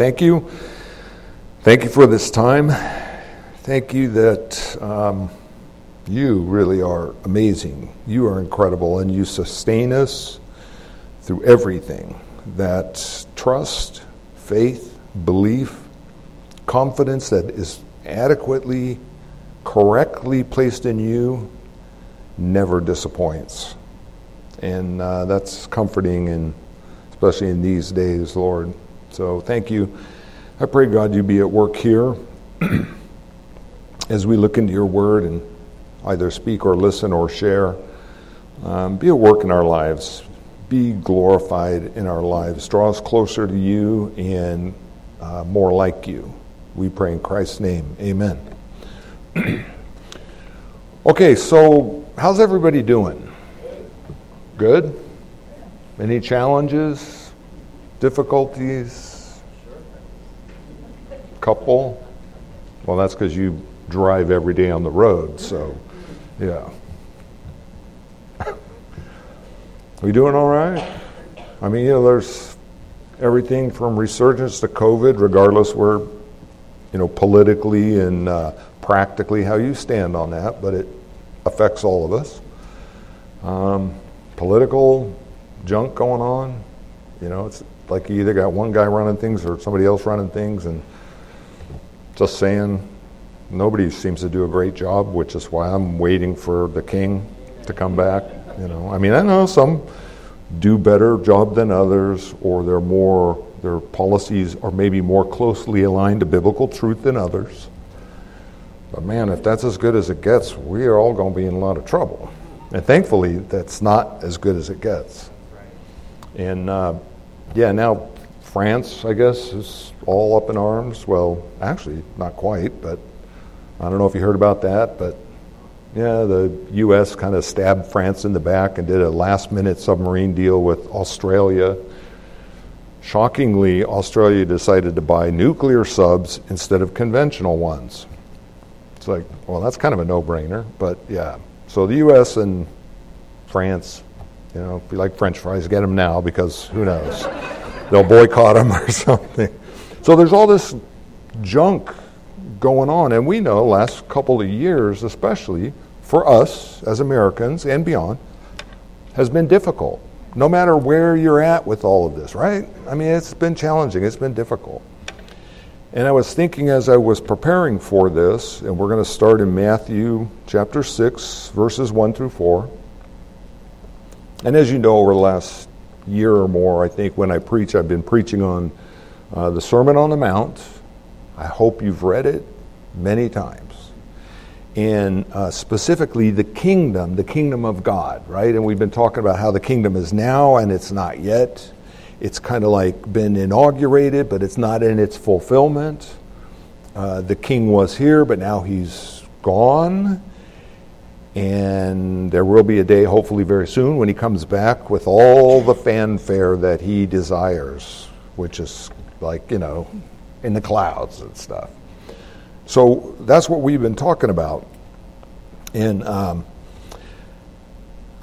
thank you. Thank you for this time. Thank you that um, you really are amazing. You are incredible, and you sustain us through everything that trust, faith, belief, confidence that is adequately, correctly placed in you never disappoints. And uh, that's comforting, and especially in these days, Lord. So thank you. I pray, God, you be at work here as we look into your word and either speak or listen or share. Um, be at work in our lives. Be glorified in our lives. Draw us closer to you and uh, more like you. We pray in Christ's name. Amen. okay, so how's everybody doing? Good? Any challenges? Difficulties? Couple? Well, that's because you drive every day on the road, so yeah. we doing all right? I mean, you know, there's everything from resurgence to COVID, regardless where, you know, politically and uh, practically how you stand on that, but it affects all of us. Um, political junk going on, you know, it's like you either got one guy running things or somebody else running things, and just saying, nobody seems to do a great job, which is why I'm waiting for the king to come back. You know, I mean, I know some do better job than others, or they're more their policies are maybe more closely aligned to biblical truth than others. But man, if that's as good as it gets, we are all going to be in a lot of trouble. And thankfully, that's not as good as it gets. And uh, yeah, now France, I guess, is all up in arms. Well, actually, not quite, but I don't know if you heard about that, but yeah, the U.S. kind of stabbed France in the back and did a last minute submarine deal with Australia. Shockingly, Australia decided to buy nuclear subs instead of conventional ones. It's like, well, that's kind of a no brainer, but yeah. So the U.S. and France you know, if you like French fries, get them now because who knows? They'll boycott them or something. So there's all this junk going on, and we know last couple of years, especially for us as Americans and beyond, has been difficult. No matter where you're at with all of this, right? I mean, it's been challenging. It's been difficult. And I was thinking as I was preparing for this, and we're going to start in Matthew chapter 6, verses 1 through 4. And as you know, over the last year or more, I think when I preach, I've been preaching on uh, the Sermon on the Mount. I hope you've read it many times. And uh, specifically, the kingdom, the kingdom of God, right? And we've been talking about how the kingdom is now and it's not yet. It's kind of like been inaugurated, but it's not in its fulfillment. Uh, the king was here, but now he's gone. And there will be a day, hopefully very soon, when he comes back with all the fanfare that he desires, which is like, you know, in the clouds and stuff. So that's what we've been talking about. And um,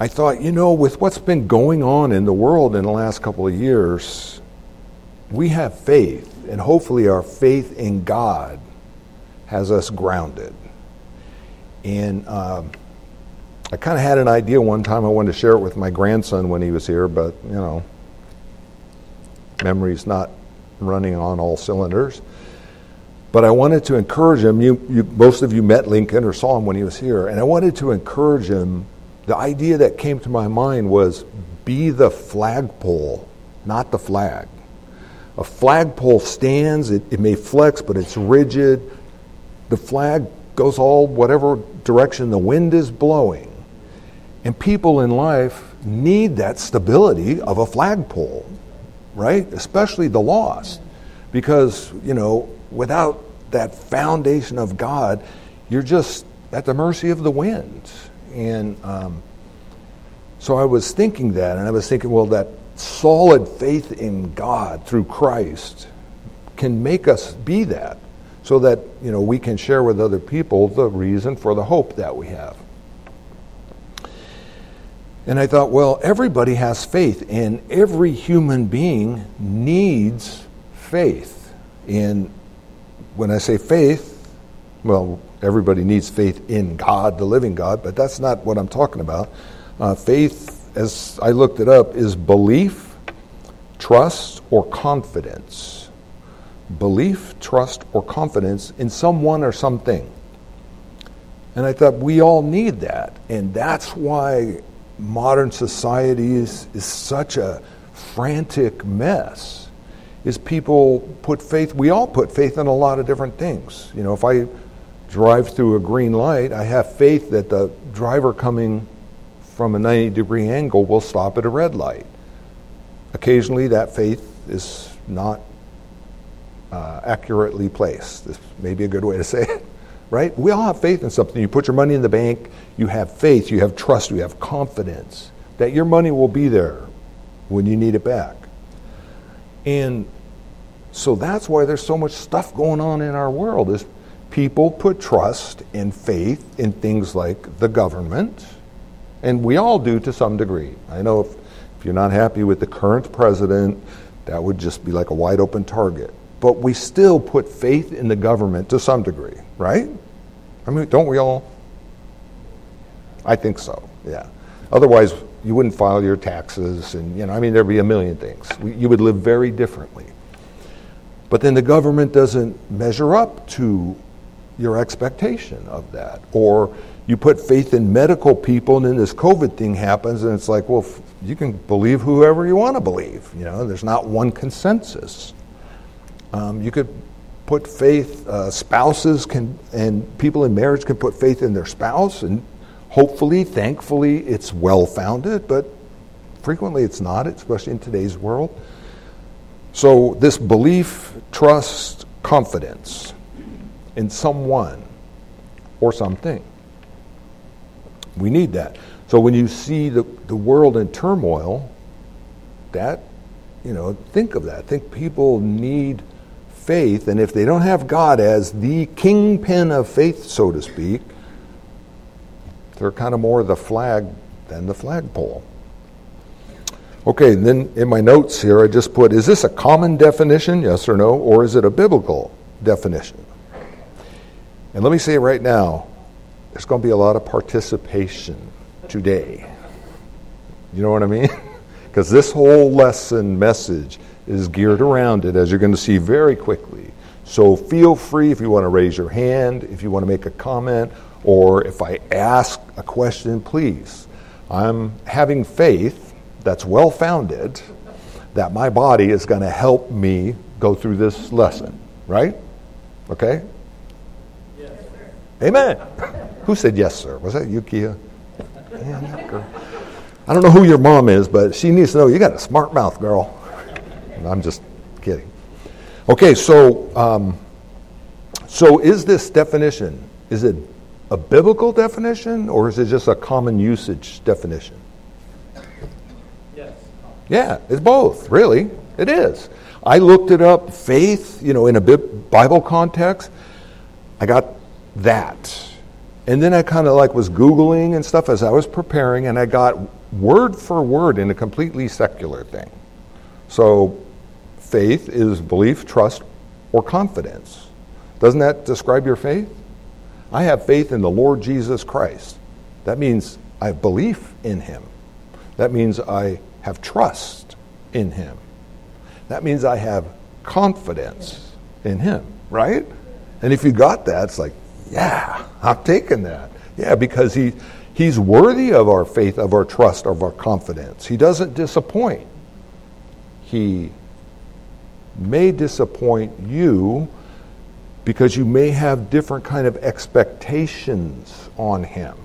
I thought, you know, with what's been going on in the world in the last couple of years, we have faith, and hopefully our faith in God has us grounded. And um, I kind of had an idea one time. I wanted to share it with my grandson when he was here, but you know, memory's not running on all cylinders. But I wanted to encourage him. You, you, most of you met Lincoln or saw him when he was here, and I wanted to encourage him. The idea that came to my mind was be the flagpole, not the flag. A flagpole stands, it, it may flex, but it's rigid. The flag goes all whatever direction the wind is blowing. And people in life need that stability of a flagpole, right? Especially the lost. Because, you know, without that foundation of God, you're just at the mercy of the wind. And um, so I was thinking that, and I was thinking, well, that solid faith in God through Christ can make us be that so that, you know, we can share with other people the reason for the hope that we have. And I thought, well, everybody has faith, and every human being needs faith. And when I say faith, well, everybody needs faith in God, the living God, but that's not what I'm talking about. Uh, faith, as I looked it up, is belief, trust, or confidence. Belief, trust, or confidence in someone or something. And I thought we all need that. And that's why modern society is, is such a frantic mess. Is people put faith, we all put faith in a lot of different things. You know, if I drive through a green light, I have faith that the driver coming from a 90 degree angle will stop at a red light. Occasionally, that faith is not uh, accurately placed. This may be a good way to say it, right? We all have faith in something. You put your money in the bank, you have faith, you have trust, you have confidence that your money will be there when you need it back. And so that's why there's so much stuff going on in our world is people put trust and faith in things like the government, and we all do to some degree. I know if, if you're not happy with the current president, that would just be like a wide open target. But we still put faith in the government to some degree, right? I mean, don't we all? I think so, yeah. Otherwise, you wouldn't file your taxes, and, you know, I mean, there'd be a million things. You would live very differently. But then the government doesn't measure up to your expectation of that. Or you put faith in medical people, and then this COVID thing happens, and it's like, well, you can believe whoever you want to believe. You know, there's not one consensus. Um, you could put faith, uh, spouses can, and people in marriage can put faith in their spouse, and hopefully, thankfully, it's well founded, but frequently it's not, especially in today's world. So, this belief, trust, confidence in someone or something. We need that. So when you see the, the world in turmoil, that, you know, think of that. Think people need faith, and if they don't have God as the kingpin of faith, so to speak, they're kind of more the flag than the flagpole. Okay, then in my notes here, I just put is this a common definition, yes or no, or is it a biblical definition? And let me say right now, there's going to be a lot of participation today. You know what I mean? Because this whole lesson message is geared around it, as you're going to see very quickly. So feel free if you want to raise your hand, if you want to make a comment, or if I ask a question, please. I'm having faith that's well founded that my body is going to help me go through this lesson, right? Okay? Amen. Who said yes, sir? Was that you, Kia? Yeah, I don't know who your mom is, but she needs to know you got a smart mouth, girl. I'm just kidding. Okay, so um, so is this definition is it a biblical definition or is it just a common usage definition? Yes. Yeah, it's both. Really, it is. I looked it up. Faith, you know, in a Bible context, I got that. And then I kind of like was Googling and stuff as I was preparing, and I got word for word in a completely secular thing. So faith is belief, trust, or confidence. Doesn't that describe your faith? I have faith in the Lord Jesus Christ. That means I have belief in him. That means I have trust in him. That means I have confidence in him, right? And if you got that, it's like, yeah, I'm taking that. Yeah, because he, he's worthy of our faith, of our trust, of our confidence. He doesn't disappoint. He may disappoint you because you may have different kind of expectations on him.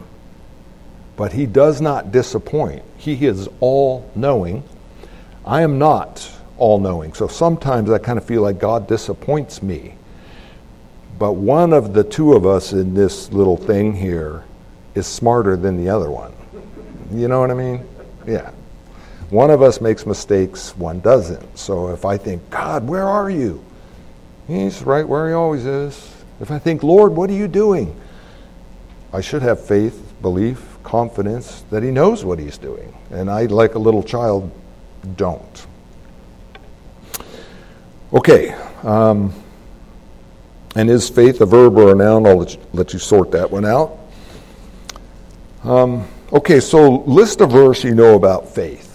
But he does not disappoint. He is all knowing. I am not all knowing. So sometimes I kind of feel like God disappoints me but one of the two of us in this little thing here is smarter than the other one. You know what I mean? Yeah. One of us makes mistakes, one doesn't. So if I think, God, where are you? He's right where he always is. If I think, Lord, what are you doing? I should have faith, belief, confidence that he knows what he's doing. And I, like a little child, don't. Okay. Um, And is faith a verb or a noun? I'll let you, sort that one out. Um, okay, so list a verse you know about faith.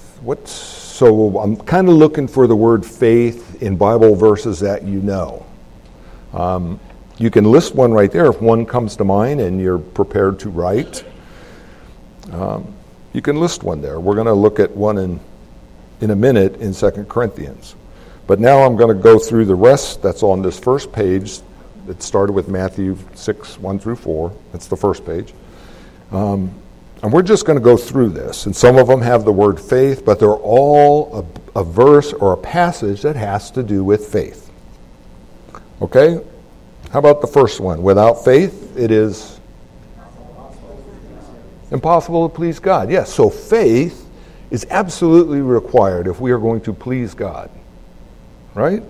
So I'm kind of looking for the word faith in Bible verses that you know. Um, you can list one right there if one comes to mind and you're prepared to write. Um, you can list one there. We're going to look at one in, in a minute in 2 Corinthians. But now I'm going to go through the rest that's on this first page It started with Matthew 6, 1 through 4. That's the first page. Um, and we're just going to go through this. And some of them have the word faith, but they're all a, a verse or a passage that has to do with faith. Okay? How about the first one? Without faith, it is impossible to please God. Yes, so faith is absolutely required if we are going to please God. Right?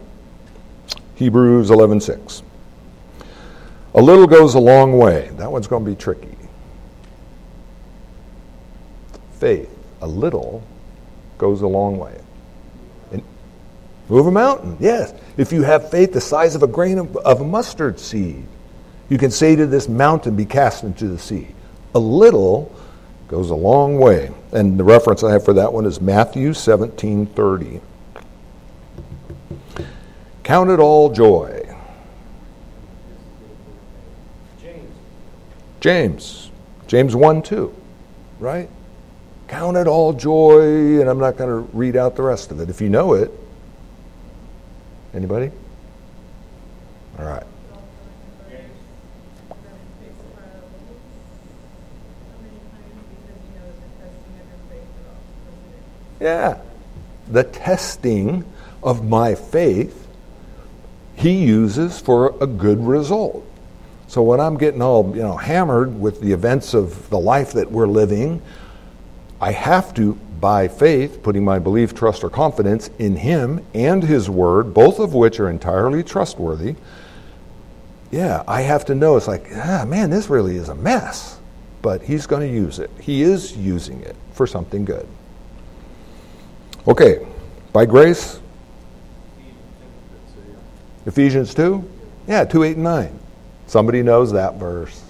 Hebrews 11:6. A little goes a long way. That one's going to be tricky. Faith, a little goes a long way. And move a mountain, yes. If you have faith the size of a grain of, of mustard seed, you can say to this mountain, be cast into the sea. A little goes a long way. And the reference I have for that one is Matthew 17 30. Count it all joy. James. James. James 1 2, right? Count it all joy, and I'm not going to read out the rest of it. If you know it, anybody? All right. Yeah. The testing of my faith he uses for a good result. So when I'm getting all, you know, hammered with the events of the life that we're living, I have to by faith, putting my belief, trust or confidence in him and his word, both of which are entirely trustworthy. Yeah, I have to know it's like, ah, man, this really is a mess. But he's going to use it. He is using it for something good. Okay, by grace, Ephesians 2? Yeah, 2, 8, and 9. Somebody knows that verse.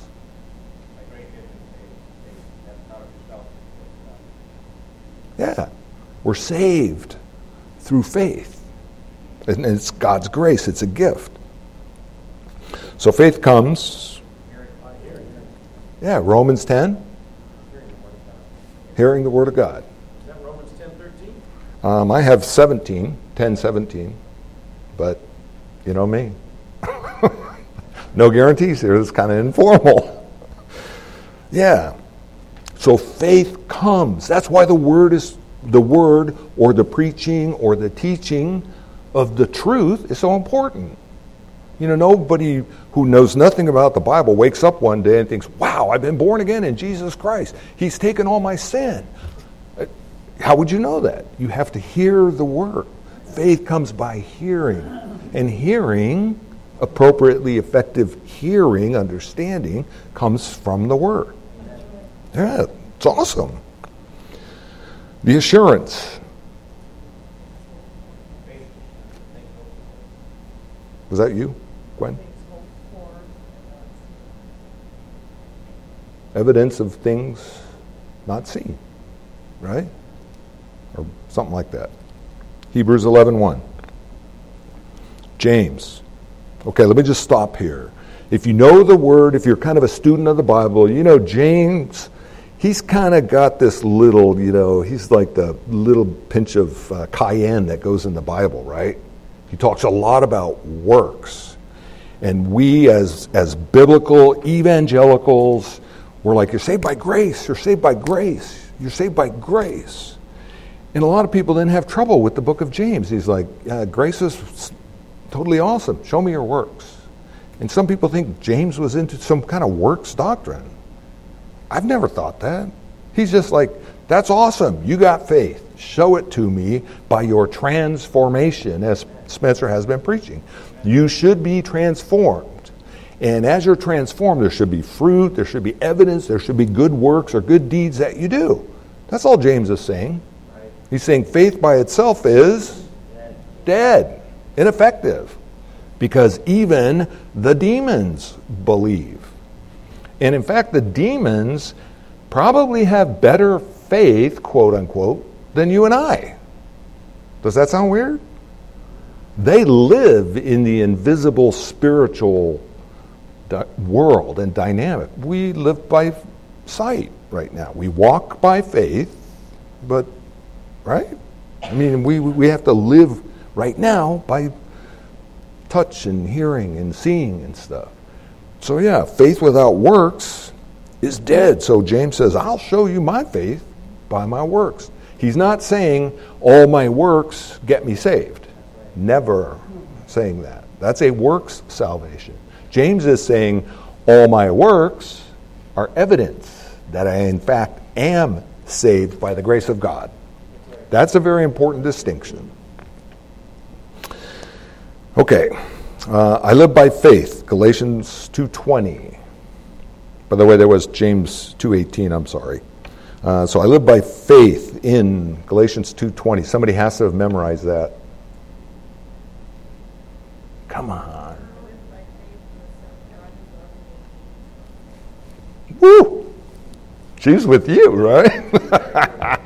Yeah, we're saved through faith. And it's God's grace, it's a gift. So faith comes. Yeah, Romans 10. Hearing the Word of God. Is that Romans 10 13? Um, I have 17, 10, 17, but you know me. no guarantees here. It's kind of informal. yeah. So faith comes. That's why the word is the word or the preaching or the teaching of the truth is so important. You know, nobody who knows nothing about the Bible wakes up one day and thinks, wow, I've been born again in Jesus Christ. He's taken all my sin. Uh, how would you know that? You have to hear the word. Faith comes by hearing. And hearing, appropriately effective hearing, understanding, comes from the word. Yeah, it's awesome. The assurance. Was that you, Gwen? Evidence of things not seen, right? Or something like that. Hebrews 11 1. James. Okay, let me just stop here. If you know the word, if you're kind of a student of the Bible, you know James, he's kind of got this little, you know, he's like the little pinch of uh, cayenne that goes in the Bible, right? He talks a lot about works. And we, as, as biblical evangelicals, we're like, you're saved by grace, you're saved by grace, you're saved by grace. And a lot of people then have trouble with the book of James. He's like, uh, grace is totally awesome. Show me your works. And some people think James was into some kind of works doctrine. I've never thought that. He's just like, that's awesome. You got faith. Show it to me by your transformation, as Spencer has been preaching. You should be transformed. And as you're transformed, there should be fruit, there should be evidence, there should be good works or good deeds that you do. That's all James is saying. He's saying faith by itself is dead, ineffective. because even the demons believe. And in fact, the demons probably have better faith, quote unquote, than you and I. Does that sound weird? They live in the invisible spiritual world and dynamic. We live by sight right now. We walk by faith, but, right? I mean, we, we have to live right now by touch and hearing and seeing and stuff. So, yeah, faith without works is dead. So, James says, I'll show you my faith by my works. He's not saying all my works get me saved. Never saying that. That's a works salvation. James is saying all my works are evidence that I, in fact, am saved by the grace of God. That's a very important distinction. Okay, uh, I live by faith. Galatians two twenty. By the way, there was James two eighteen. I'm sorry. Uh, so I live by faith in Galatians 2.20. Somebody has to have memorized that. Come on. Woo! She's with you, right?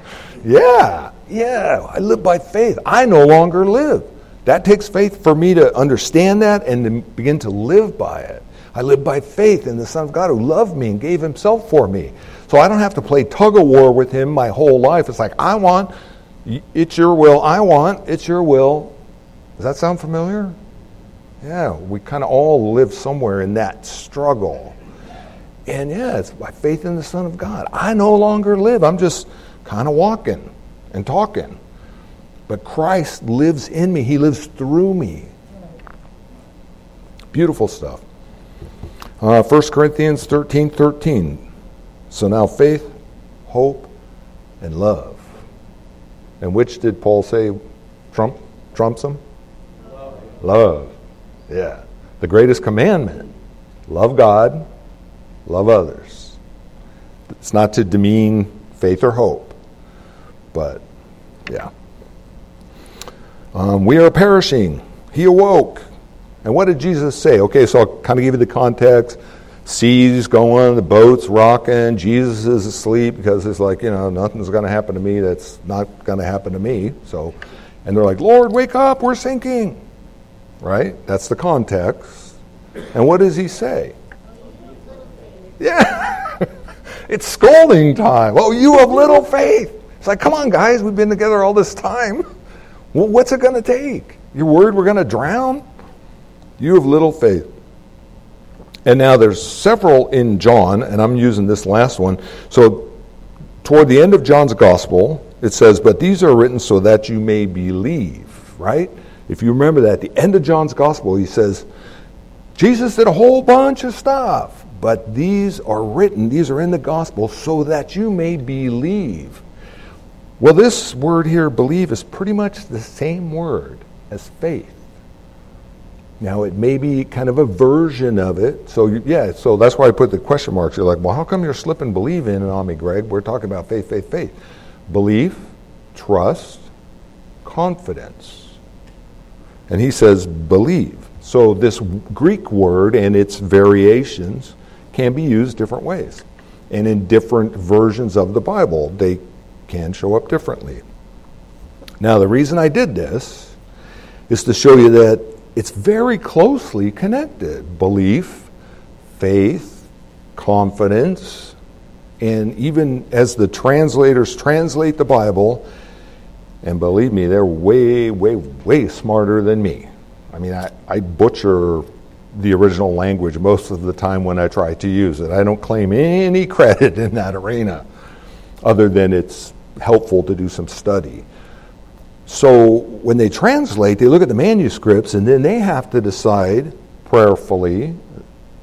yeah, yeah. I live by faith. I no longer live. That takes faith for me to understand that and to begin to live by it. I live by faith in the Son of God who loved me and gave himself for me. So I don't have to play tug of war with him my whole life. It's like, I want, it's your will. I want, it's your will. Does that sound familiar? Yeah, we kind of all live somewhere in that struggle. And yeah, it's by faith in the Son of God. I no longer live. I'm just kind of walking and talking. But Christ lives in me, He lives through me. Beautiful stuff. Uh, 1 Corinthians 13 13. So now faith, hope, and love. And which did Paul say trump, trumps them? Love. love. Yeah. The greatest commandment love God, love others. It's not to demean faith or hope, but yeah. Um, we are perishing. He awoke. And what did Jesus say? Okay, so I'll kind of give you the context. Seas going, the boat's rocking, Jesus is asleep because it's like, you know, nothing's going to happen to me that's not going to happen to me. So, and they're like, Lord, wake up, we're sinking. Right? That's the context. And what does he say? Yeah. it's scolding time. Oh, you have little faith. It's like, come on, guys, we've been together all this time. Well, what's it going to take? You're worried we're going to drown? You have little faith. And now there's several in John, and I'm using this last one. So toward the end of John's gospel, it says, But these are written so that you may believe, right? If you remember that, at the end of John's gospel, he says, Jesus did a whole bunch of stuff, but these are written, these are in the gospel, so that you may believe. Well, this word here, believe, is pretty much the same word as faith. Now, it may be kind of a version of it. So, yeah, so that's why I put the question marks. You're like, well, how come you're slipping believe in on me, Greg? We're talking about faith, faith, faith. Belief, trust, confidence. And he says, believe. So, this Greek word and its variations can be used different ways. And in different versions of the Bible, they can show up differently. Now, the reason I did this is to show you that it's very closely connected belief, faith, confidence, and even as the translators translate the Bible, and believe me, they're way, way, way smarter than me. I mean, I, I butcher the original language most of the time when I try to use it. I don't claim any credit in that arena other than it's helpful to do some study. So when they translate, they look at the manuscripts and then they have to decide prayerfully,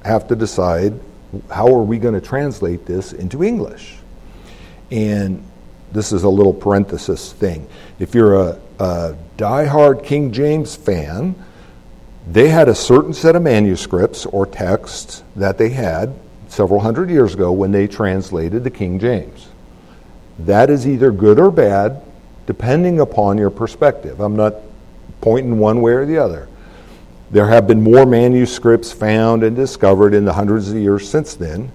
have to decide how are we going to translate this into English. And this is a little parenthesis thing. If you're a, a die-hard King James fan, they had a certain set of manuscripts or texts that they had several hundred years ago when they translated the King James. That is either good or bad depending upon your perspective. I'm not pointing one way or the other. There have been more manuscripts found and discovered in the hundreds of years since then.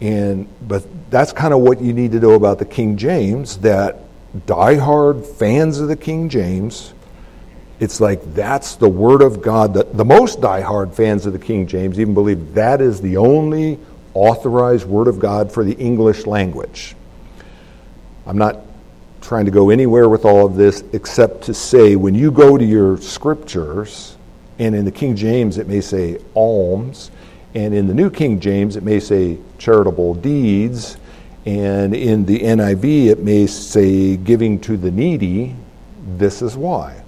And, but that's kind of what you need to know about the King James that diehard fans of the King James, it's like that's the Word of God. The, the most diehard fans of the King James even believe that is the only authorized Word of God for the English language. I'm not trying to go anywhere with all of this except to say when you go to your scriptures, and in the King James it may say alms, and in the New King James it may say charitable deeds, and in the NIV it may say giving to the needy. This is why.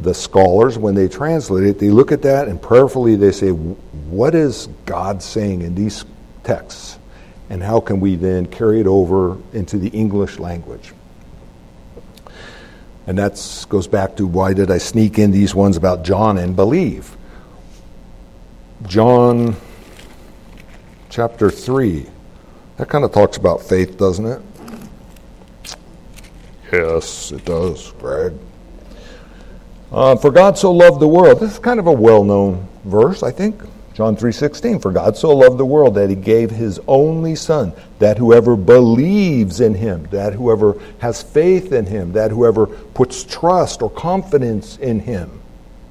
The scholars, when they translate it, they look at that and prayerfully they say, What is God saying in these texts? And how can we then carry it over into the English language? And that goes back to why did I sneak in these ones about John and believe? John chapter 3. That kind of talks about faith, doesn't it? Yes, it does, Greg. Uh, For God so loved the world. This is kind of a well known verse, I think. John 3:16 For God so loved the world that he gave his only son that whoever believes in him that whoever has faith in him that whoever puts trust or confidence in him.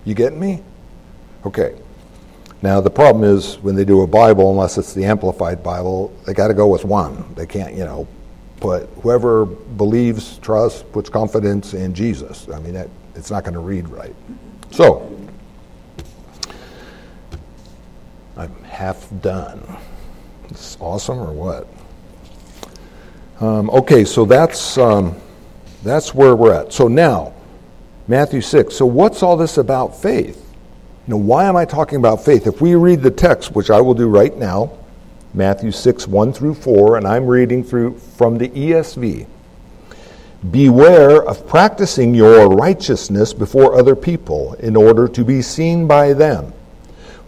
You get me? Okay. Now the problem is when they do a bible unless it's the amplified bible they got to go with one. They can't you know put whoever believes trusts puts confidence in Jesus. I mean that it's not going to read right. So I'm half done. It's awesome or what? Um, okay, so that's um, that's where we're at. So now, Matthew six. So what's all this about faith? You know, why am I talking about faith? If we read the text, which I will do right now, Matthew six one through four, and I'm reading through from the ESV. Beware of practicing your righteousness before other people in order to be seen by them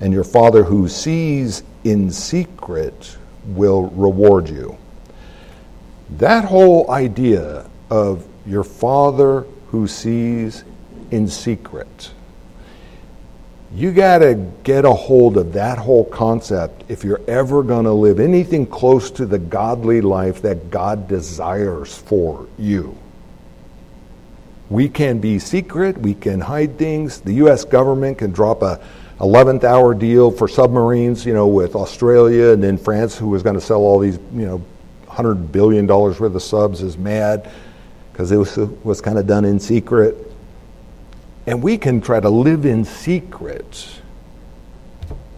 and your Father who sees in secret will reward you. That whole idea of your Father who sees in secret, you got to get a hold of that whole concept if you're ever going to live anything close to the godly life that God desires for you. We can be secret, we can hide things. The U.S. government can drop a 11th hour deal for submarines, you know, with Australia and then France, who was going to sell all these, you know, $100 billion worth of subs, is mad because it was, was kind of done in secret. And we can try to live in secret.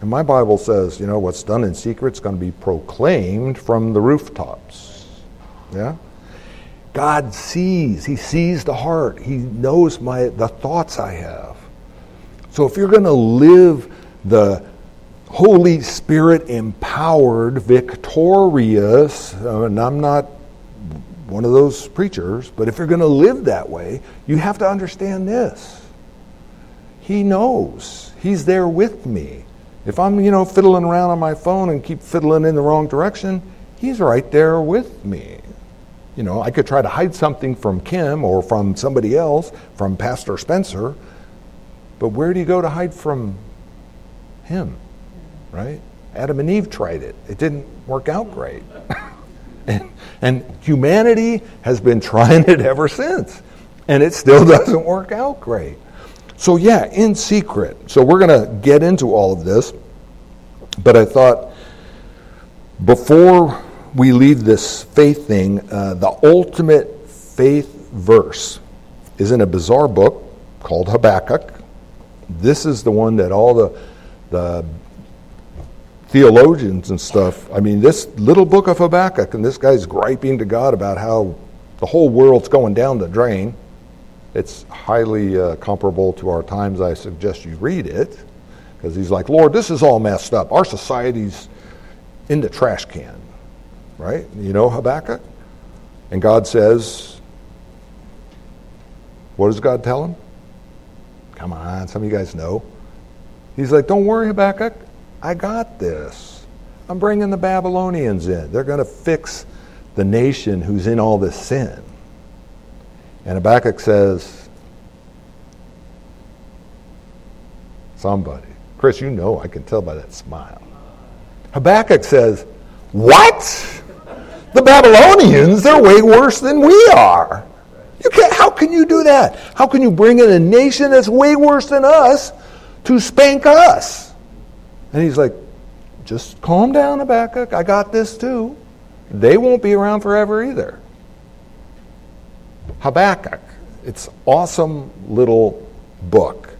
And my Bible says, you know, what's done in secret is going to be proclaimed from the rooftops. Yeah? God sees. He sees the heart. He knows my the thoughts I have. So if you're going to live the Holy Spirit empowered, victorious, uh, and I'm not one of those preachers, but if you're going to live that way, you have to understand this. He knows. He's there with me. If I'm, you know, fiddling around on my phone and keep fiddling in the wrong direction, he's right there with me. You know, I could try to hide something from Kim or from somebody else, from Pastor Spencer, but where do you go to hide from him? Right? Adam and Eve tried it. It didn't work out great. and, and humanity has been trying it ever since. And it still doesn't work out great. So, yeah, in secret. So, we're going to get into all of this. But I thought before we leave this faith thing, uh, the ultimate faith verse is in a bizarre book called Habakkuk. This is the one that all the, the theologians and stuff, I mean, this little book of Habakkuk, and this guy's griping to God about how the whole world's going down the drain. It's highly uh, comparable to our times. I suggest you read it. Because he's like, Lord, this is all messed up. Our society's in the trash can, right? You know Habakkuk? And God says, what does God tell him? Come on, some of you guys know. He's like, don't worry, Habakkuk. I got this. I'm bringing the Babylonians in. They're going to fix the nation who's in all this sin. And Habakkuk says, somebody. Chris, you know I can tell by that smile. Habakkuk says, What? The Babylonians, they're way worse than we are. You can't, how can you do that? How can you bring in a nation that's way worse than us to spank us? And he's like, just calm down, Habakkuk. I got this too. They won't be around forever either. Habakkuk. It's awesome little book.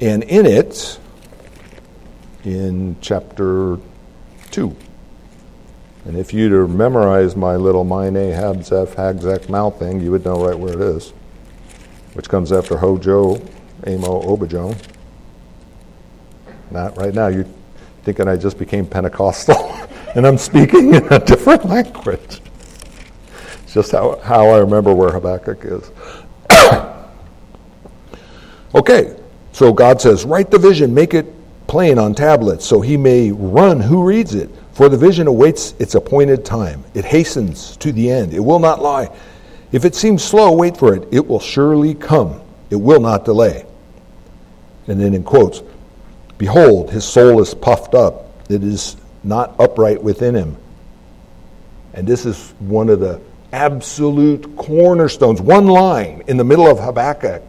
And in it, in chapter 2, and if you'd have memorized my little Mine, Habzeph, Hagzek, mouth thing, you would know right where it is, which comes after Hojo, Amo, Obadjon. Not right now. You're thinking I just became Pentecostal and I'm speaking in a different language. It's just how, how I remember where Habakkuk is. okay, so God says, Write the vision, make it plain on tablets, so he may run who reads it. For the vision awaits its appointed time. It hastens to the end. It will not lie. If it seems slow, wait for it. It will surely come. It will not delay. And then in quotes, Behold, his soul is puffed up. It is not upright within him. And this is one of the absolute cornerstones, one line in the middle of Habakkuk,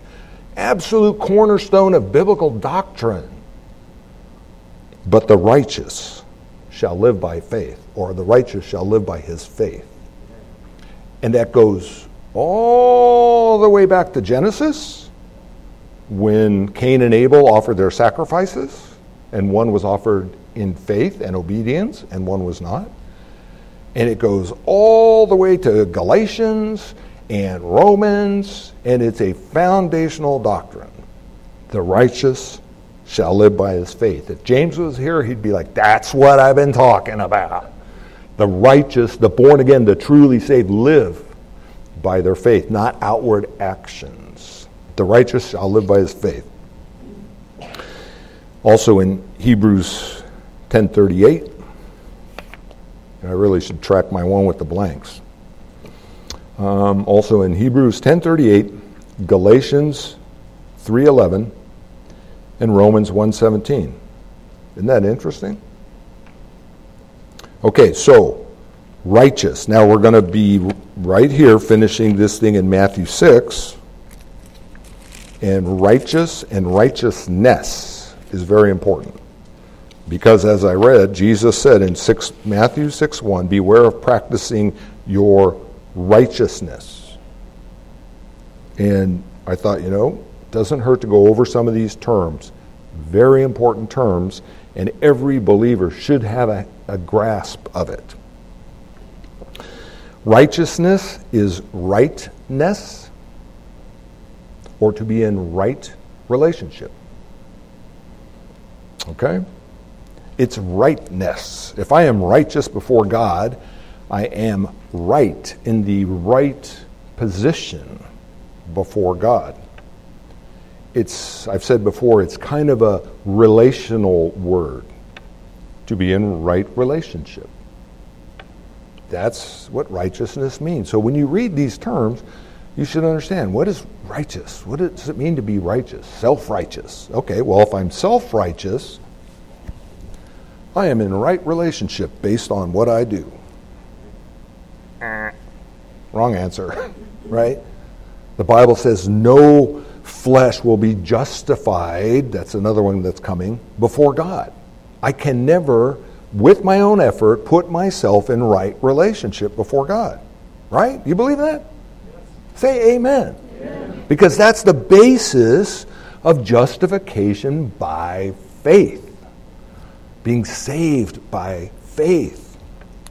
absolute cornerstone of biblical doctrine. But the righteous shall live by faith, or the righteous shall live by his faith. And that goes all the way back to Genesis when Cain and Abel offered their sacrifices, and one was offered in faith and obedience, and one was not. And it goes all the way to Galatians and Romans, and it's a foundational doctrine. The righteous shall live by his faith. If James was here, he'd be like, That's what I've been talking about. The righteous, the born again, the truly saved live by their faith, not outward actions. The righteous shall live by his faith. Also in Hebrews 10:38, I really should track my one with the blanks. Um, also in Hebrews 10:38, Galatians 3:11, and Romans 1:17. Isn't that interesting? Okay, so righteous. Now we're going to be right here finishing this thing in Matthew 6. And righteous and righteousness is very important. Because as I read, Jesus said in 6, Matthew 6 1, beware of practicing your righteousness. And I thought, you know, doesn't hurt to go over some of these terms. Very important terms, and every believer should have a, a grasp of it. Righteousness is rightness or to be in right relationship. Okay? It's rightness. If I am righteous before God, I am right in the right position before God. It's, I've said before, it's kind of a relational word to be in right relationship. That's what righteousness means. So when you read these terms, you should understand what is righteous? What does it mean to be righteous? Self righteous. Okay, well, if I'm self righteous, I am in right relationship based on what I do. Uh. Wrong answer, right? The Bible says no flesh will be justified. That's another one that's coming before God. I can never, with my own effort, put myself in right relationship before God. Right? You believe that? Yes. Say amen. amen. Because that's the basis of justification by faith. Being saved by faith.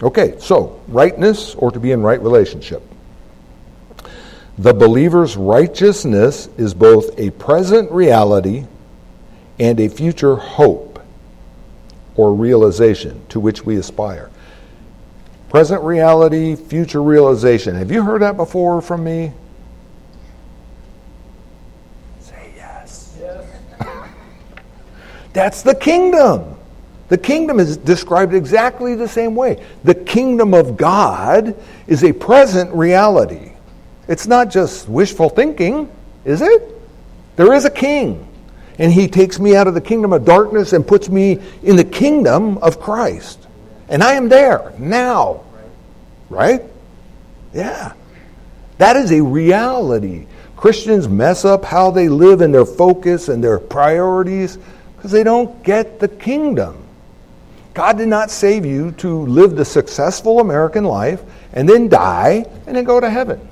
Okay, so rightness or to be in right relationship. The believer's righteousness is both a present reality and a future hope or realization to which we aspire. Present reality, future realization. Have you heard that before from me? Say yes. Yes. That's the kingdom. The kingdom is described exactly the same way. The kingdom of God is a present reality. It's not just wishful thinking, is it? There is a king, and he takes me out of the kingdom of darkness and puts me in the kingdom of Christ. And I am there now. Right? Yeah. That is a reality. Christians mess up how they live and their focus and their priorities because they don't get the kingdom. God did not save you to live the successful American life and then die and then go to heaven.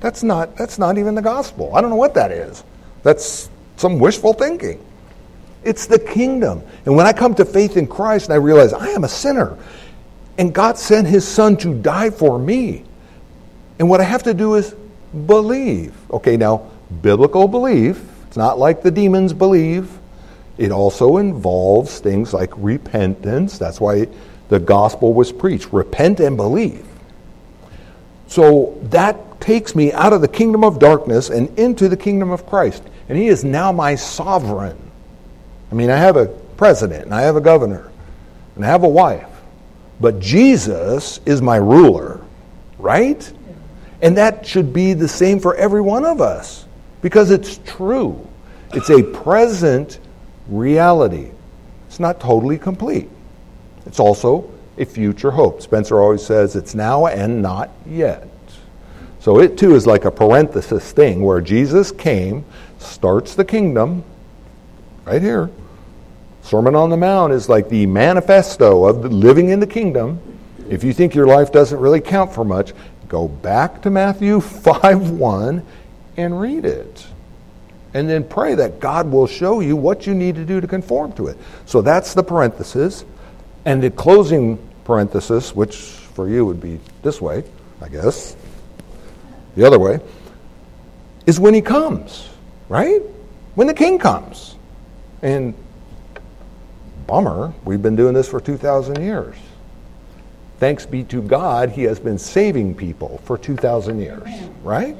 That's not, that's not even the gospel. I don't know what that is. That's some wishful thinking. It's the kingdom. And when I come to faith in Christ and I realize I am a sinner and God sent his son to die for me. And what I have to do is believe. Okay, now, biblical belief, it's not like the demons believe. It also involves things like repentance. That's why the gospel was preached repent and believe. So that takes me out of the kingdom of darkness and into the kingdom of Christ. And he is now my sovereign. I mean, I have a president, and I have a governor, and I have a wife. But Jesus is my ruler, right? And that should be the same for every one of us because it's true. It's a present reality. It's not totally complete. It's also a future hope. Spencer always says it's now and not yet. So it too is like a parenthesis thing where Jesus came, starts the kingdom, right here. Sermon on the Mount is like the manifesto of the living in the kingdom. If you think your life doesn't really count for much, go back to Matthew 5 1 and read it. And then pray that God will show you what you need to do to conform to it. So that's the parenthesis. And the closing parenthesis, which for you would be this way, I guess, the other way, is when he comes, right? When the king comes. And bummer, we've been doing this for 2,000 years. Thanks be to God, he has been saving people for 2,000 years, right?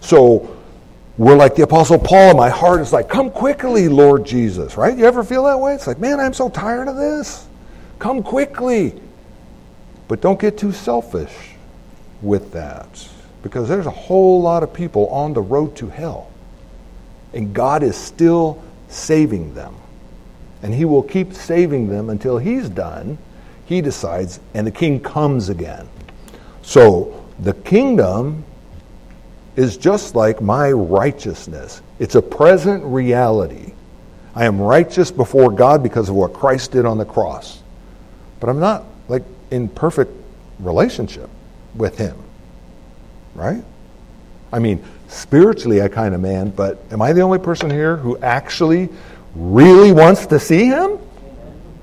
So we're like the Apostle Paul. My heart is like, come quickly, Lord Jesus, right? You ever feel that way? It's like, man, I'm so tired of this. Come quickly. But don't get too selfish with that because there's a whole lot of people on the road to hell. And God is still saving them. And He will keep saving them until He's done. He decides, and the king comes again. So the kingdom is just like my righteousness. It's a present reality. I am righteous before God because of what Christ did on the cross. But I'm not in perfect relationship with him. Right? I mean, spiritually I kind of man, but am I the only person here who actually really wants to see him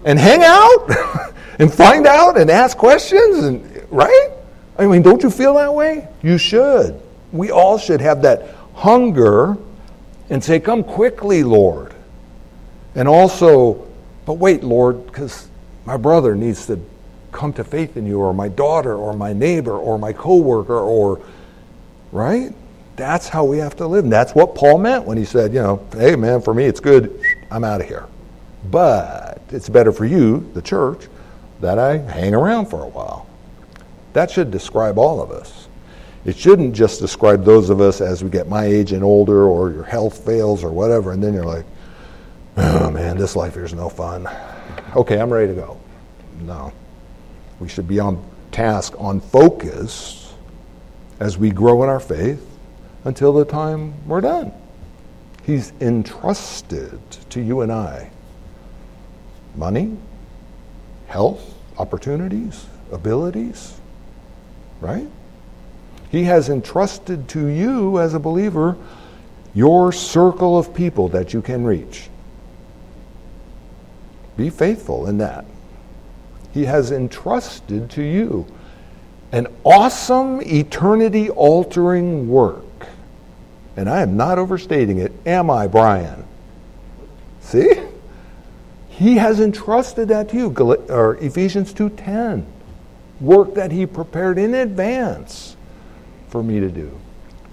and hang out and find out and ask questions and right? I mean, don't you feel that way? You should. We all should have that hunger and say, Come quickly, Lord. And also, but wait, Lord, because my brother needs to come to faith in you, or my daughter, or my neighbor, or my coworker, or, right? That's how we have to live. And that's what Paul meant when he said, you know, hey, man, for me, it's good. I'm out of here. But it's better for you, the church, that I hang around for a while. That should describe all of us. It shouldn't just describe those of us as we get my age and older or your health fails or whatever, and then you're like, oh man, this life here's no fun. Okay, I'm ready to go. No. We should be on task, on focus as we grow in our faith until the time we're done. He's entrusted to you and I money, health, opportunities, abilities, right? He has entrusted to you as a believer your circle of people that you can reach. Be faithful in that. He has entrusted to you an awesome, eternity altering work. And I am not overstating it, am I, Brian? See? He has entrusted that to you. Or Ephesians 2:10. Work that he prepared in advance for me to do.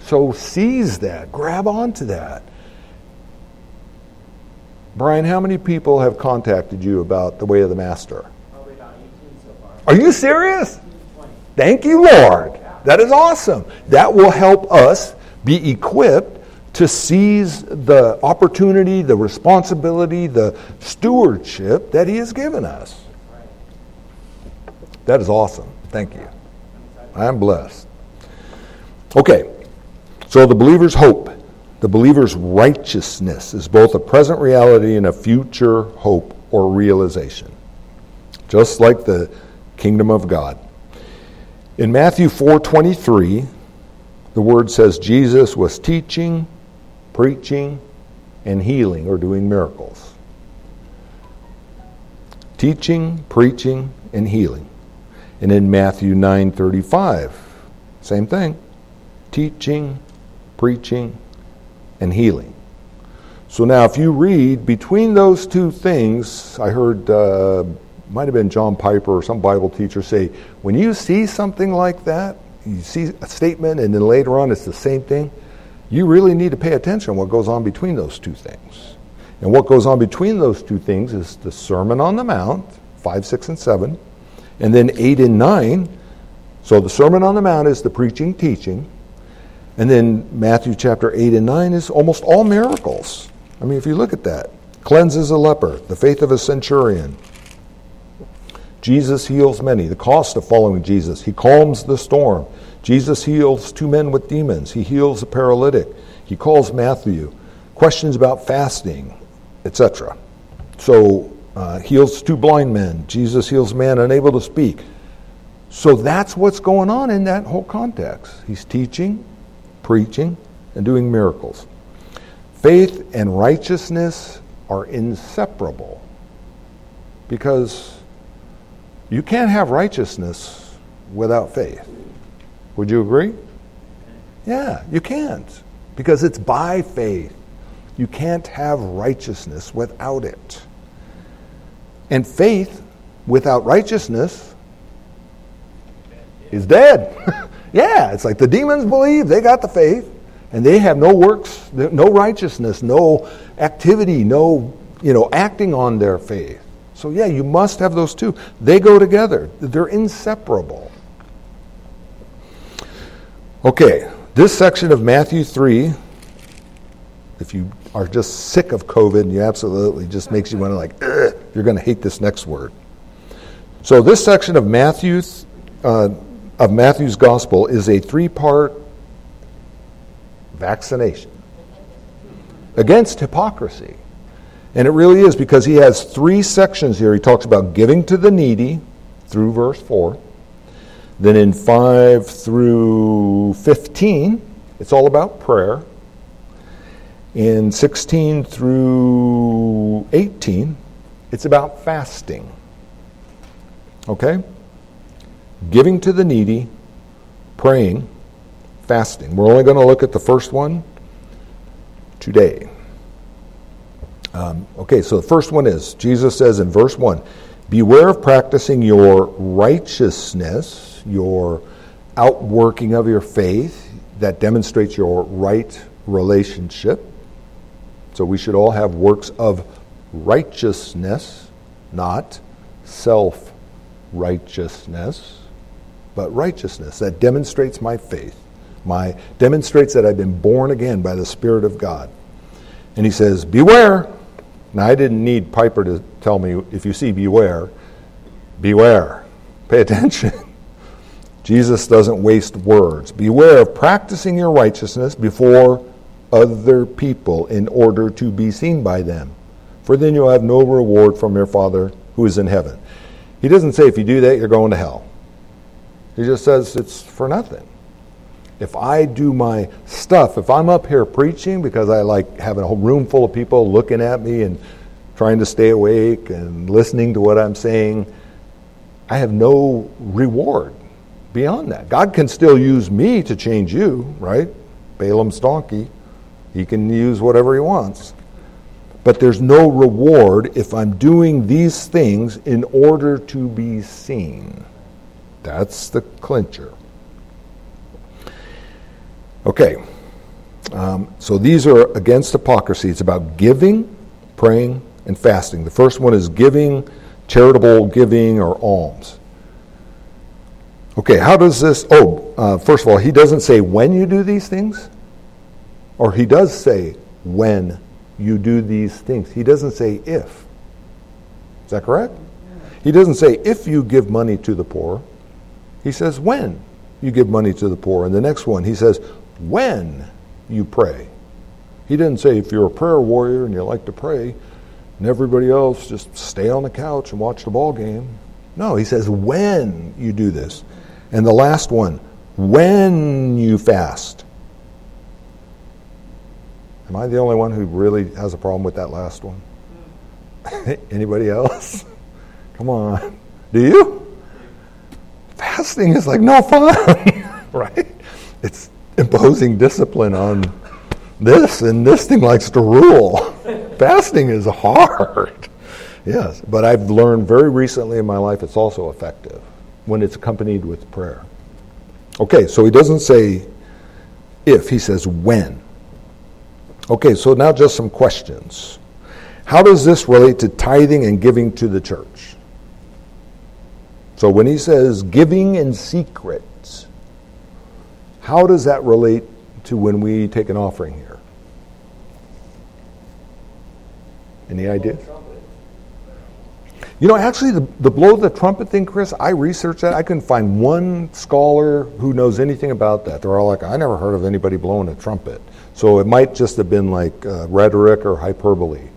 So seize that, grab onto that. Brian, how many people have contacted you about the way of the master? Probably about 18 so far. Are you serious? Thank you, Lord. That is awesome. That will help us be equipped to seize the opportunity, the responsibility, the stewardship that He has given us. That is awesome. Thank you. I'm blessed. Okay, so the believer's hope the believer's righteousness is both a present reality and a future hope or realization, just like the kingdom of God. In Matthew 4:23, the word says Jesus was teaching, preaching, and healing or doing miracles. Teaching, preaching, and healing. And in Matthew 9:35, same thing. Teaching, preaching, and healing. So now, if you read between those two things, I heard, uh, might have been John Piper or some Bible teacher say, when you see something like that, you see a statement and then later on it's the same thing, you really need to pay attention what goes on between those two things. And what goes on between those two things is the Sermon on the Mount, 5, 6, and 7, and then 8 and 9. So the Sermon on the Mount is the preaching, teaching. And then Matthew chapter 8 and 9 is almost all miracles. I mean, if you look at that, cleanses a leper, the faith of a centurion. Jesus heals many, the cost of following Jesus. He calms the storm. Jesus heals two men with demons. He heals a paralytic. He calls Matthew. Questions about fasting, etc. So, uh, heals two blind men. Jesus heals man unable to speak. So that's what's going on in that whole context. He's teaching, preaching, and doing miracles. Faith and righteousness are inseparable because you can't have righteousness without faith. Would you agree? Yeah, you can't because it's by faith. You can't have righteousness without it. And faith without righteousness is dead. Yeah, it's like the demons believe, they got the faith, and they have no works, no righteousness, no activity, no you know, acting on their faith. So yeah, you must have those two. They go together. They're inseparable. Okay, this section of Matthew 3, if you are just sick of COVID, and you absolutely just makes you want to like, you're going to hate this next word. So this section of Matthew's. uh, of Matthew's gospel is a three part vaccination against hypocrisy. And it really is because he has three sections here. He talks about giving to the needy through verse 4. Then in 5 through 15, it's all about prayer. In 16 through 18, it's about fasting. Okay? giving to the needy, praying, fasting. We're only going to look at the first one today. Um, okay, so the first one is Jesus says in verse 1 Beware of practicing your righteousness, your outworking of your faith that demonstrates your right relationship. So we should all have works of righteousness, not self righteousness but righteousness that demonstrates my faith, my demonstrates that I've been born again by the Spirit of God. And he says, Beware. Now I didn't need Piper to tell me if you see beware, beware. Pay attention. Jesus doesn't waste words. Beware of practicing your righteousness before other people in order to be seen by them, for then you'll have no reward from your Father who is in heaven. He doesn't say if you do that, you're going to hell. He just says it's for nothing. If I do my stuff, if I'm up here preaching because I like having a whole room full of people looking at me and trying to stay awake and listening to what I'm saying, I have no reward beyond that. God can still use me to change you, right? Balaam's donkey. He can use whatever he wants. but there's no reward if I'm doing these things in order to be seen. That's the clincher. Okay, um, so these are against hypocrisy. It's about giving, praying, and fasting. The first one is giving, charitable giving, or alms. Okay, how does this? Oh, uh, first of all, he doesn't say when you do these things, or he does say when you do these things. He doesn't say if. Is that correct? He doesn't say if you give money to the poor. He says when you give money to the poor. And the next one, he says when you pray. He didn't say if you're a prayer warrior and you like to pray, and everybody else just stay on the couch and watch the ball game. No, he says when you do this. And the last one, when you fast. Am I the only one who really has a problem with that last one? Anybody else? Come on. Do you? Fasting is like no fun, right? It's imposing discipline on this, and this thing likes to rule. Fasting is hard. Yes, but I've learned very recently in my life it's also effective when it's accompanied with prayer. Okay, so he doesn't say if, he says when. Okay, so now just some questions. How does this relate to tithing and giving to the church? So when he says giving in secret, how does that relate to when we take an offering here? Any idea? You know, actually, the, the blow the trumpet thing, Chris, I researched that. I couldn't find one scholar who knows anything about that. They're all like, I never heard of anybody blowing a trumpet. So it might just have been like uh, rhetoric or hyperbole.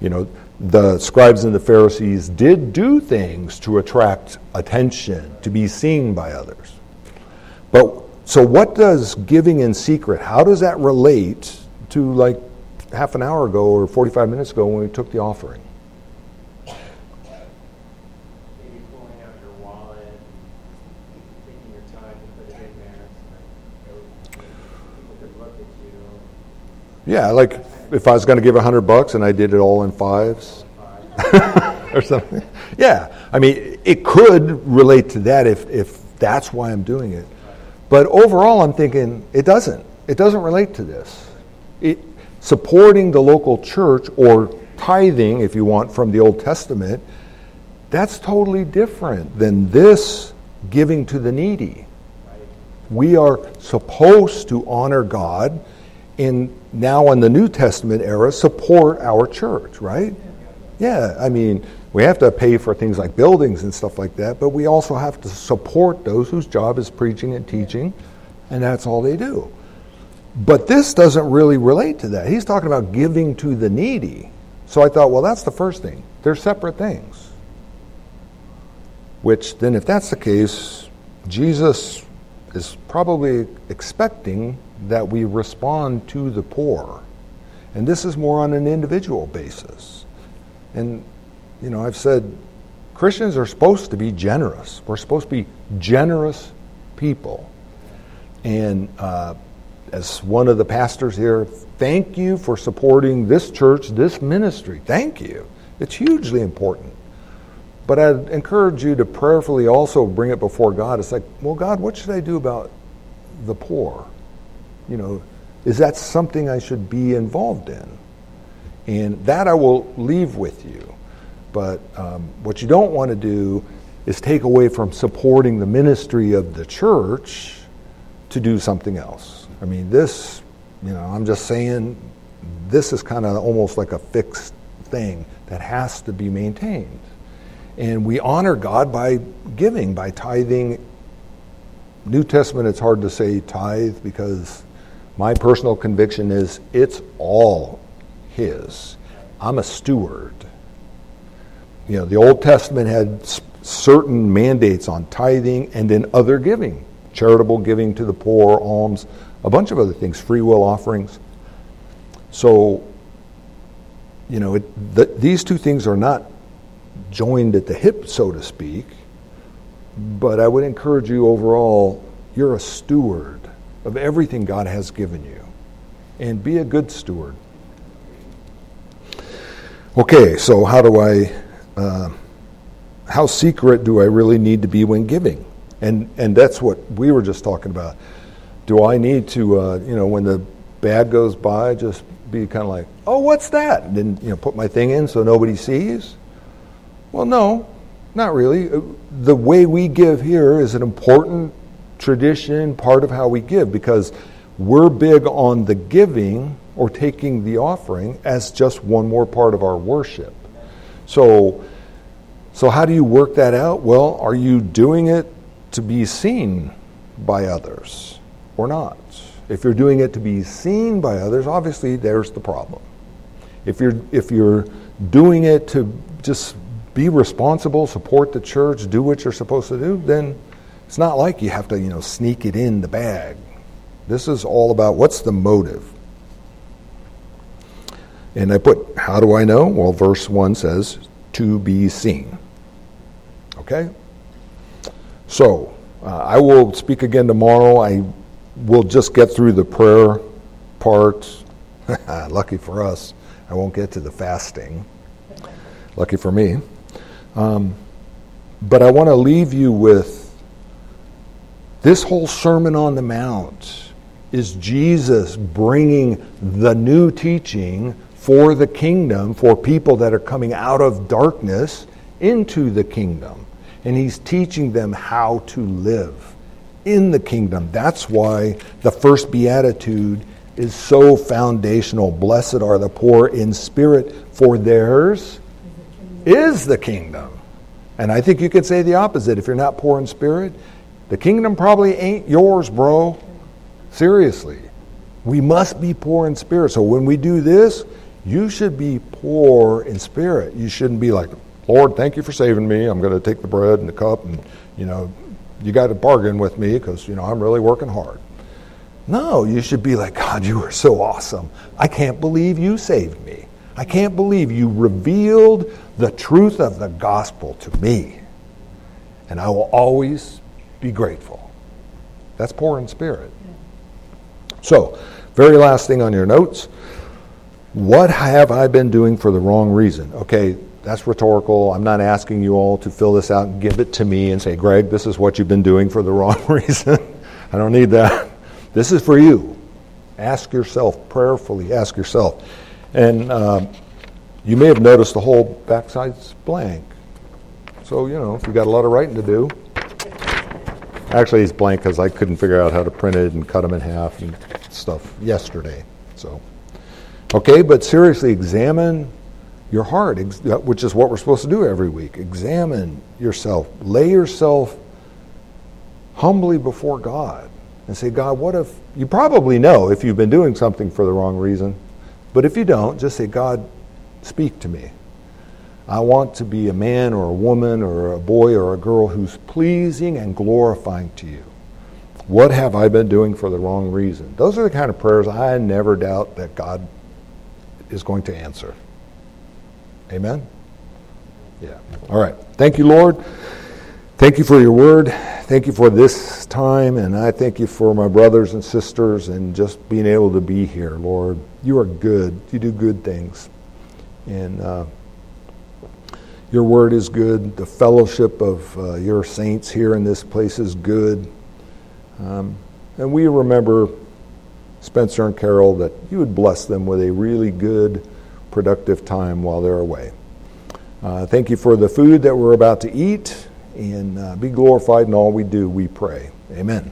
You know, the scribes and the Pharisees did do things to attract attention, to be seen by others. But so, what does giving in secret, how does that relate to like half an hour ago or 45 minutes ago when we took the offering? Yeah, like if I was going to give a hundred bucks and I did it all in fives or something. Yeah, I mean, it could relate to that if, if that's why I'm doing it. But overall, I'm thinking it doesn't. It doesn't relate to this. It, supporting the local church or tithing, if you want, from the Old Testament, that's totally different than this giving to the needy. We are supposed to honor God in now in the New Testament era support our church, right? Yeah, I mean, we have to pay for things like buildings and stuff like that, but we also have to support those whose job is preaching and teaching, and that's all they do. But this doesn't really relate to that. He's talking about giving to the needy. So I thought, well, that's the first thing. They're separate things. Which then, if that's the case, Jesus is probably expecting that we respond to the poor. And this is more on an individual basis. And, you know, I've said Christians are supposed to be generous. We're supposed to be generous people. And uh, as one of the pastors here, thank you for supporting this church, this ministry. Thank you. It's hugely important. But I'd encourage you to prayerfully also bring it before God. It's like, well, God, what should I do about the poor? you know, is that something I should be involved in? And that I will leave with you. But um, what you don't want to do is take away from supporting the ministry of the church to do something else. I mean, this, you know, I'm just saying, this is kind of almost like a fixed thing that has to be maintained. And we honor God by giving, by tithing. New Testament, it's hard to say tithe because my personal conviction is it's all His. I'm a steward. You know, the Old Testament had certain mandates on tithing and then other giving, charitable giving to the poor, alms, a bunch of other things, free will offerings. So, you know, it, the, these two things are not joined at the hip, so to speak, but I would encourage you overall, you're a steward of everything God has given you and be a good steward. Okay, so how do I, uh, how secret do I really need to be when giving? And, and that's what we were just talking about. Do I need to, uh, you know, when the bad goes by, just be kind of like, oh, what's that? And then, you know, put my thing in so nobody sees? Well, no, not really. Uh, the way we give here is an important tradition, part of how we give, because we're big on the giving or taking the offering as just one more part of our worship. So, so how do you work that out? Well, are you doing it to be seen by others or not? If you're doing it to be seen by others, obviously there's the problem. If you're if you're doing it to just be responsible, support the church, do what you're supposed to do, then it's not like you have to, you know, sneak it in the bag. This is all about what's the motive. And I put, how do I know? Well, verse 1 says, to be seen. Okay? So, uh, I will speak again tomorrow. I will just get through the prayer part. Lucky for us, I won't get to the fasting. Lucky for me. Um, but I want to leave you with this whole Sermon on the Mount is Jesus bringing the new teaching for the kingdom, for people that are coming out of darkness into the kingdom. And he's teaching them how to live in the kingdom. That's why the first beatitude is so foundational. Blessed are the poor in spirit, for theirs is the kingdom. And I think you could say the opposite. If you're not poor in spirit, the kingdom probably ain't yours, bro. Seriously. We must be poor in spirit. So when we do this, you should be poor in spirit. You shouldn't be like, Lord, thank you for saving me. I'm going to take the bread and the cup and, you know, you got to bargain with me because, you know, I'm really working hard. No, you should be like, God, you are so awesome. I can't believe you saved me. I can't believe you revealed the truth of the gospel to me. And I will always be grateful. That's poor in spirit. So, very last thing on your notes. What have I been doing for the wrong reason? Okay, that's rhetorical. I'm not asking you all to fill this out and give it to me and say, Greg, this is what you've been doing for the wrong reason. I don't need that. This is for you. Ask yourself prayerfully, ask yourself. And uh, you may have noticed the whole backside's blank. So, you know, if you've got a lot of writing to do, actually, it's blank because I couldn't figure out how to print it and cut them in half and stuff yesterday. So, okay, but seriously, examine your heart, uh, which is what we're supposed to do every week. Examine yourself, lay yourself humbly before God, and say, God, what if you probably know if you've been doing something for the wrong reason, but if you don't, just say, God, speak to me. I want to be a man or a woman or a boy or a girl who's pleasing and glorifying to you. What have I been doing for the wrong reason? Those are the kind of prayers I never doubt that God is going to answer. Amen? Yeah. All right. Thank you, Lord. Thank you for your word. Thank you for this time. And I thank you for my brothers and sisters and just being able to be here, Lord. You are good. You do good things. And uh, your word is good. The fellowship of uh, your saints here in this place is good. Um, and we remember Spencer and Carol that you would bless them with a really good, productive time while they're away. Uh, thank you for the food that we're about to eat, and uh, be glorified in all we do, we pray. Amen.